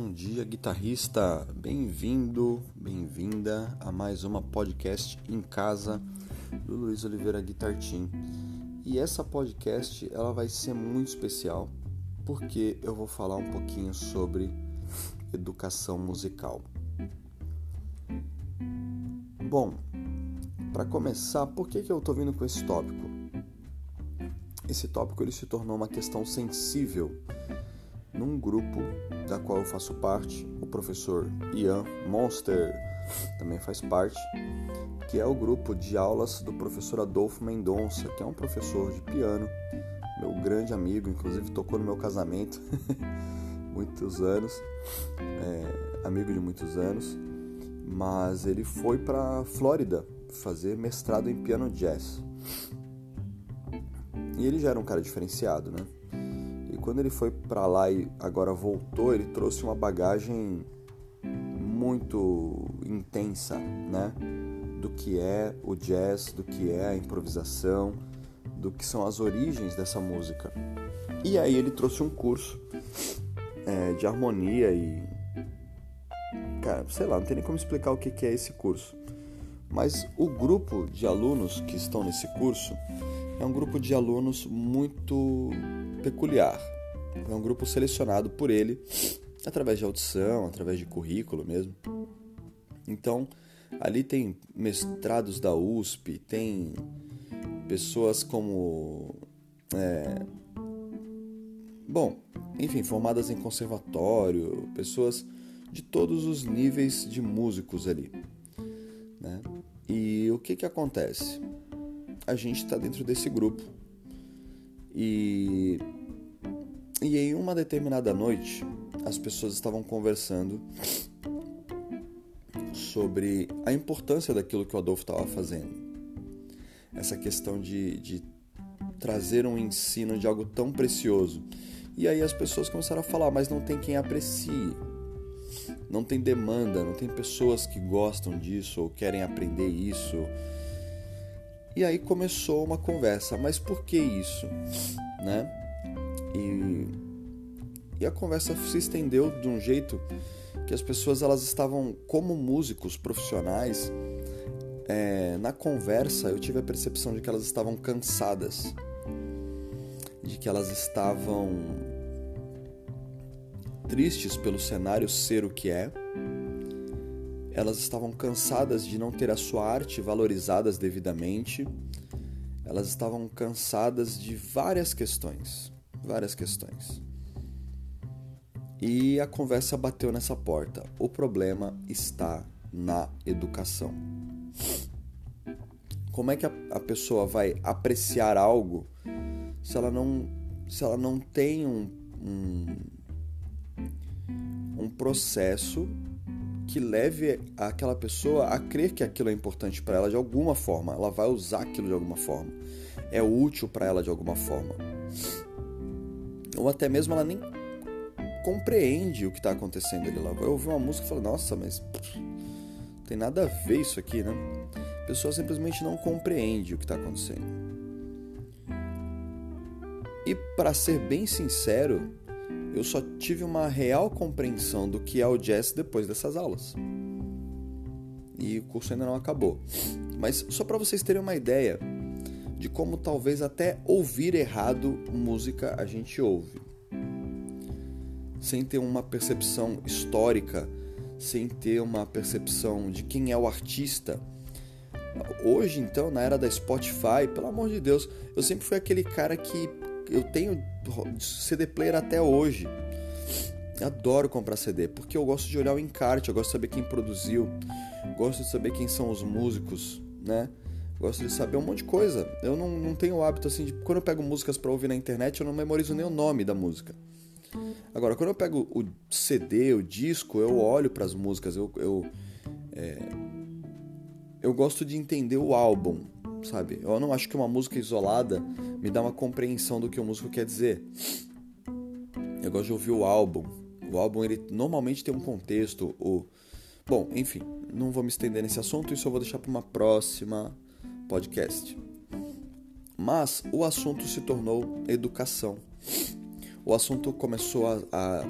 Bom dia, guitarrista. Bem-vindo, bem-vinda a mais uma podcast em casa do Luiz Oliveira Guitar Team. E essa podcast ela vai ser muito especial porque eu vou falar um pouquinho sobre educação musical. Bom, para começar, por que, que eu estou vindo com esse tópico? Esse tópico ele se tornou uma questão sensível num grupo da qual eu faço parte, o professor Ian Monster também faz parte, que é o grupo de aulas do professor Adolfo Mendonça, que é um professor de piano, meu grande amigo, inclusive tocou no meu casamento muitos anos, é, amigo de muitos anos, mas ele foi para Flórida fazer mestrado em piano jazz. E ele já era um cara diferenciado, né? Quando ele foi para lá e agora voltou, ele trouxe uma bagagem muito intensa, né? Do que é o jazz, do que é a improvisação, do que são as origens dessa música. E aí ele trouxe um curso é, de harmonia e. Cara, sei lá, não tem nem como explicar o que é esse curso. Mas o grupo de alunos que estão nesse curso é um grupo de alunos muito peculiar. É um grupo selecionado por ele através de audição, através de currículo mesmo. Então, ali tem mestrados da USP, tem pessoas como. É, bom, enfim, formadas em conservatório, pessoas de todos os níveis de músicos ali. Né? E o que, que acontece? A gente está dentro desse grupo e e em uma determinada noite, as pessoas estavam conversando sobre a importância daquilo que o Adolfo estava fazendo. Essa questão de, de trazer um ensino de algo tão precioso. E aí as pessoas começaram a falar, mas não tem quem aprecie. Não tem demanda, não tem pessoas que gostam disso ou querem aprender isso. E aí começou uma conversa, mas por que isso, né? E, e a conversa se estendeu de um jeito que as pessoas elas estavam como músicos profissionais é, na conversa eu tive a percepção de que elas estavam cansadas de que elas estavam tristes pelo cenário ser o que é. Elas estavam cansadas de não ter a sua arte valorizadas devidamente. Elas estavam cansadas de várias questões várias questões. E a conversa bateu nessa porta. O problema está na educação. Como é que a, a pessoa vai apreciar algo se ela não, se ela não tem um, um, um processo que leve aquela pessoa a crer que aquilo é importante para ela de alguma forma. Ela vai usar aquilo de alguma forma. É útil para ela de alguma forma ou até mesmo ela nem compreende o que está acontecendo ali. Ela vai ouvir uma música e fala, nossa, mas não tem nada a ver isso aqui, né? A pessoa simplesmente não compreende o que está acontecendo. E para ser bem sincero, eu só tive uma real compreensão do que é o jazz depois dessas aulas. E o curso ainda não acabou. Mas só para vocês terem uma ideia, de como talvez até ouvir errado música a gente ouve. Sem ter uma percepção histórica, sem ter uma percepção de quem é o artista. Hoje, então, na era da Spotify, pelo amor de Deus, eu sempre fui aquele cara que eu tenho CD player até hoje. Adoro comprar CD porque eu gosto de olhar o encarte, eu gosto de saber quem produziu, gosto de saber quem são os músicos, né? Gosto de saber um monte de coisa. Eu não, não tenho o hábito assim de. Quando eu pego músicas para ouvir na internet, eu não memorizo nem o nome da música. Agora, quando eu pego o CD, o disco, eu olho para as músicas, eu. Eu, é, eu gosto de entender o álbum, sabe? Eu não acho que uma música isolada me dá uma compreensão do que o músico quer dizer. Eu gosto de ouvir o álbum. O álbum, ele normalmente tem um contexto. O... Bom, enfim, não vou me estender nesse assunto, isso eu vou deixar para uma próxima podcast. Mas o assunto se tornou educação. o assunto começou a, a,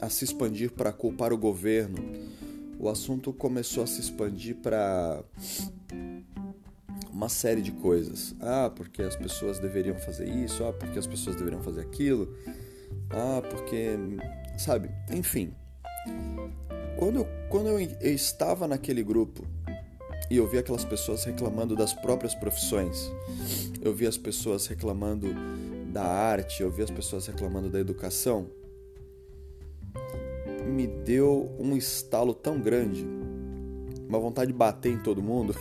a se expandir para culpar o governo, o assunto começou a se expandir para uma série de coisas. Ah, porque as pessoas deveriam fazer isso, ah, porque as pessoas deveriam fazer aquilo, ah, porque. Sabe? Enfim. Quando eu, quando eu, estava naquele grupo e eu vi aquelas pessoas reclamando das próprias profissões, eu vi as pessoas reclamando da arte, eu vi as pessoas reclamando da educação, me deu um estalo tão grande, uma vontade de bater em todo mundo.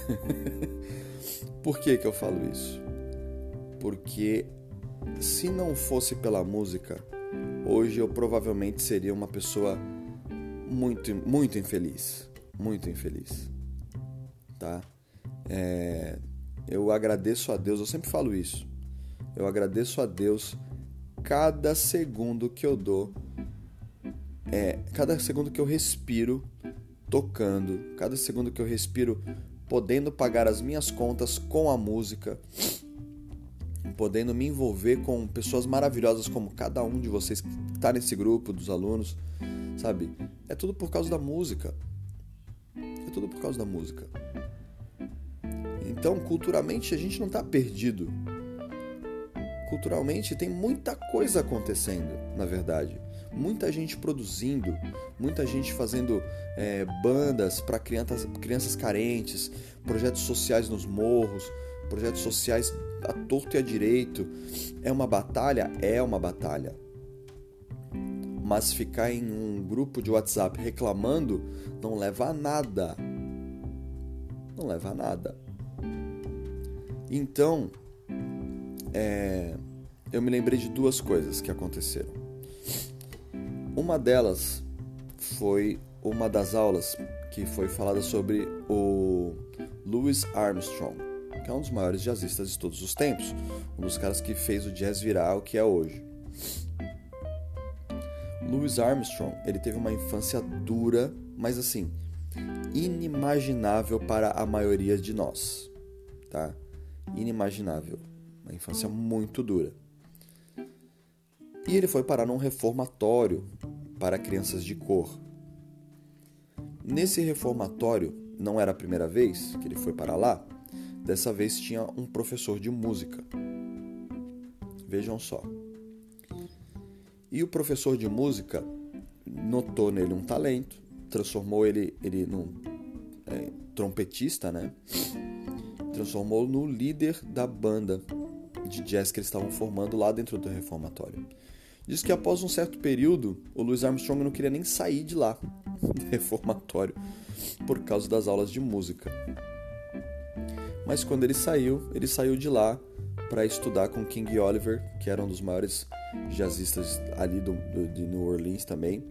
Por que, que eu falo isso? Porque se não fosse pela música, hoje eu provavelmente seria uma pessoa muito, muito infeliz. Muito infeliz. Tá? É, eu agradeço a Deus, eu sempre falo isso. Eu agradeço a Deus cada segundo que eu dou, é, cada segundo que eu respiro tocando, cada segundo que eu respiro podendo pagar as minhas contas com a música, podendo me envolver com pessoas maravilhosas como cada um de vocês que está nesse grupo dos alunos, sabe? É tudo por causa da música. É tudo por causa da música. Então, culturalmente, a gente não está perdido. Culturalmente, tem muita coisa acontecendo, na verdade. Muita gente produzindo, muita gente fazendo é, bandas para crianças, crianças carentes, projetos sociais nos morros, projetos sociais a torto e a direito. É uma batalha? É uma batalha. Mas ficar em um grupo de WhatsApp reclamando não leva a nada. Não leva a nada. Então, é, eu me lembrei de duas coisas que aconteceram. Uma delas foi uma das aulas que foi falada sobre o Louis Armstrong, que é um dos maiores jazzistas de todos os tempos, um dos caras que fez o jazz virar o que é hoje. Louis Armstrong, ele teve uma infância dura, mas assim, inimaginável para a maioria de nós, tá? Inimaginável, uma infância muito dura. E ele foi parar num reformatório para crianças de cor. Nesse reformatório, não era a primeira vez que ele foi para lá, dessa vez tinha um professor de música. Vejam só. E o professor de música notou nele um talento, transformou ele, ele num é, trompetista, né? Transformou no líder da banda de jazz que eles estavam formando lá dentro do reformatório. Diz que após um certo período, o Louis Armstrong não queria nem sair de lá, do reformatório, por causa das aulas de música. Mas quando ele saiu, ele saiu de lá para estudar com King Oliver, que era um dos maiores jazzistas ali do, do de New Orleans também.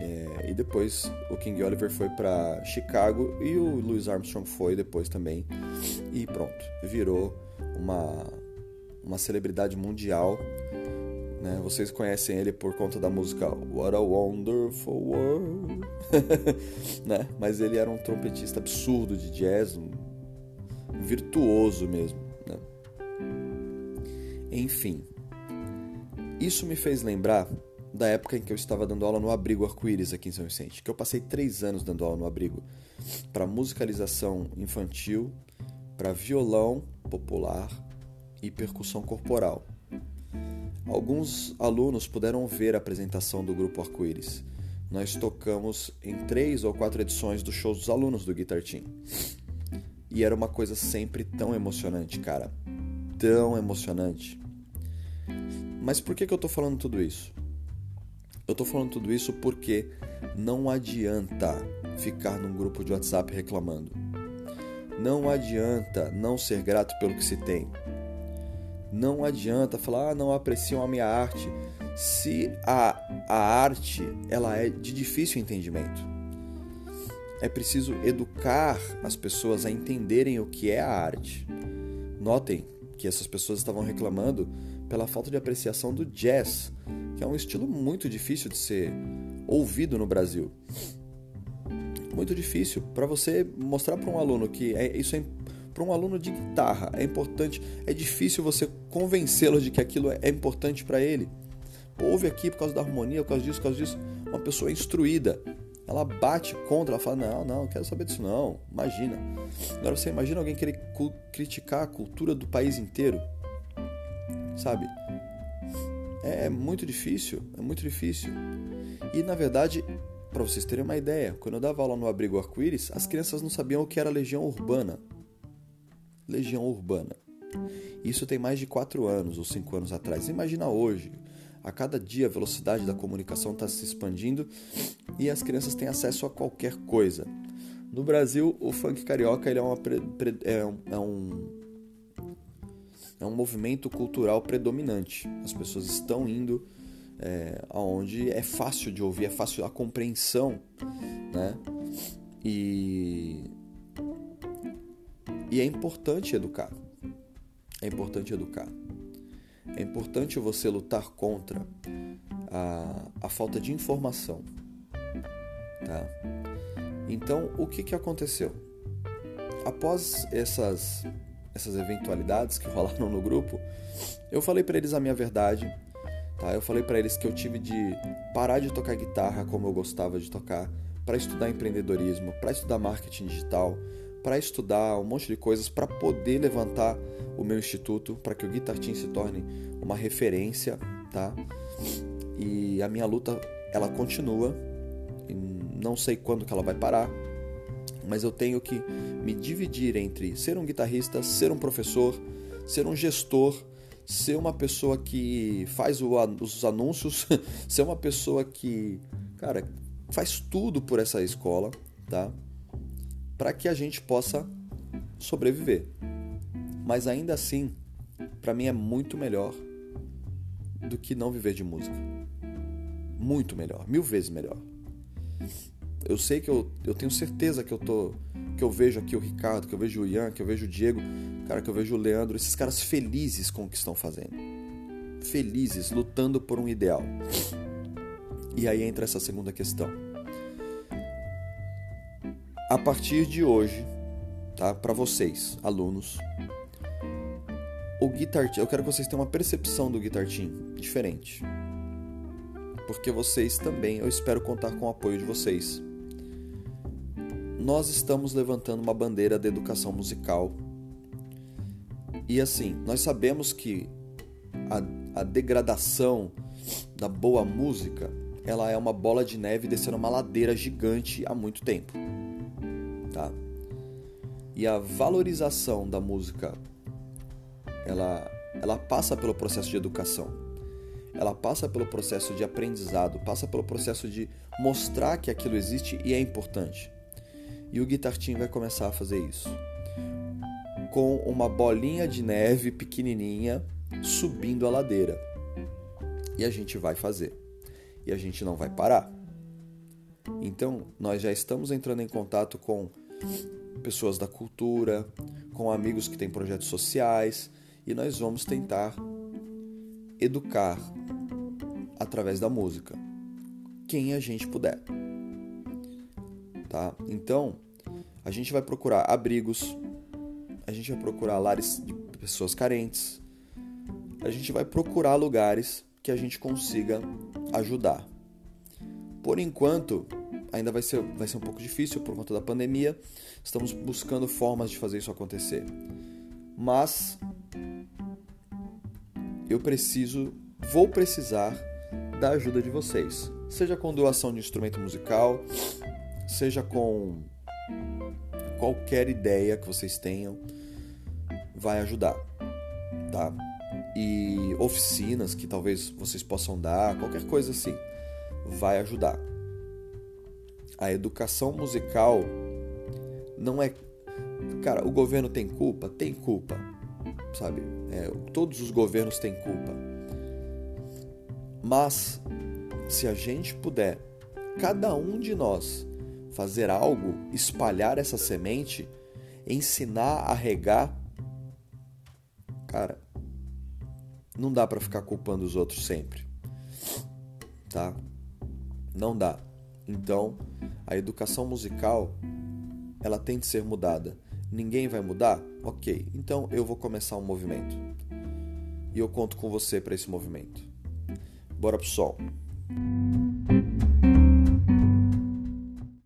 É, e depois o King Oliver foi para Chicago e o Louis Armstrong foi depois também. E pronto, virou uma, uma celebridade mundial né? Vocês conhecem ele por conta da música What a Wonderful World, né? Mas ele era um trompetista absurdo de jazz, um virtuoso mesmo. Né? Enfim, isso me fez lembrar da época em que eu estava dando aula no Abrigo Arco-Íris aqui em São Vicente, que eu passei três anos dando aula no Abrigo para musicalização infantil, para violão popular e percussão corporal. Alguns alunos puderam ver a apresentação do grupo Arco-Íris. Nós tocamos em três ou quatro edições do show dos alunos do Guitar Team. E era uma coisa sempre tão emocionante, cara. Tão emocionante. Mas por que, que eu tô falando tudo isso? Eu tô falando tudo isso porque não adianta ficar num grupo de WhatsApp reclamando. Não adianta não ser grato pelo que se tem. Não adianta falar, ah, não apreciam a minha arte, se a, a arte ela é de difícil entendimento. É preciso educar as pessoas a entenderem o que é a arte. Notem que essas pessoas estavam reclamando pela falta de apreciação do jazz, que é um estilo muito difícil de ser ouvido no Brasil. Muito difícil para você mostrar para um aluno que é, isso é para um aluno de guitarra é importante, é difícil você convencê-lo de que aquilo é importante para ele. ouve aqui por causa da harmonia, por causa disso, por causa disso. Uma pessoa instruída, ela bate contra, ela fala: não, não quero saber disso, não. Imagina. Agora você imagina alguém querer criticar a cultura do país inteiro, sabe? É, é muito difícil, é muito difícil. E na verdade, para vocês terem uma ideia, quando eu dava aula no Abrigo Arco-Íris, as crianças não sabiam o que era legião urbana. Legião urbana. Isso tem mais de 4 anos ou 5 anos atrás. Imagina hoje. A cada dia a velocidade da comunicação está se expandindo e as crianças têm acesso a qualquer coisa. No Brasil, o funk carioca ele é, uma, é, um, é, um, movimento cultural predominante. As pessoas estão indo é, aonde é fácil de ouvir, é fácil a compreensão, né? E, e é importante educar. É importante educar. É importante você lutar contra a, a falta de informação. Tá? Então, o que, que aconteceu? Após essas, essas eventualidades que rolaram no grupo, eu falei para eles a minha verdade. Tá? Eu falei para eles que eu tive de parar de tocar guitarra como eu gostava de tocar, para estudar empreendedorismo, para estudar marketing digital, para estudar um monte de coisas para poder levantar o meu instituto, para que o Guitar Team se torne uma referência, tá? E a minha luta ela continua, não sei quando que ela vai parar, mas eu tenho que me dividir entre ser um guitarrista, ser um professor, ser um gestor, ser uma pessoa que faz os anúncios, ser uma pessoa que, cara, faz tudo por essa escola, tá? para que a gente possa sobreviver. Mas ainda assim, para mim é muito melhor do que não viver de música. Muito melhor, mil vezes melhor. Eu sei que eu, eu tenho certeza que eu tô que eu vejo aqui o Ricardo, que eu vejo o Ian, que eu vejo o Diego, cara, que eu vejo o Leandro, esses caras felizes com o que estão fazendo. Felizes, lutando por um ideal. E aí entra essa segunda questão a partir de hoje, tá? Para vocês, alunos, o Guitar eu quero que vocês tenham uma percepção do Guitar Team diferente. Porque vocês também, eu espero contar com o apoio de vocês. Nós estamos levantando uma bandeira da educação musical. E assim, nós sabemos que a, a degradação da boa música, ela é uma bola de neve descendo uma ladeira gigante há muito tempo tá? E a valorização da música, ela, ela passa pelo processo de educação. Ela passa pelo processo de aprendizado, passa pelo processo de mostrar que aquilo existe e é importante. E o Guitar Team vai começar a fazer isso. Com uma bolinha de neve pequenininha subindo a ladeira. E a gente vai fazer. E a gente não vai parar. Então, nós já estamos entrando em contato com pessoas da cultura, com amigos que têm projetos sociais e nós vamos tentar educar através da música quem a gente puder. Tá? Então, a gente vai procurar abrigos, a gente vai procurar lares de pessoas carentes, a gente vai procurar lugares que a gente consiga ajudar. Por enquanto, ainda vai ser, vai ser um pouco difícil por conta da pandemia. Estamos buscando formas de fazer isso acontecer. Mas eu preciso, vou precisar da ajuda de vocês. Seja com doação de instrumento musical, seja com qualquer ideia que vocês tenham, vai ajudar, tá? E oficinas que talvez vocês possam dar, qualquer coisa assim, vai ajudar a educação musical não é. Cara, o governo tem culpa? Tem culpa. Sabe? É, todos os governos têm culpa. Mas, se a gente puder, cada um de nós, fazer algo, espalhar essa semente, ensinar a regar, cara, não dá para ficar culpando os outros sempre. Tá? Não dá. Então, a educação musical ela tem de ser mudada. Ninguém vai mudar? Ok, então eu vou começar um movimento. E eu conto com você para esse movimento. Bora pro som.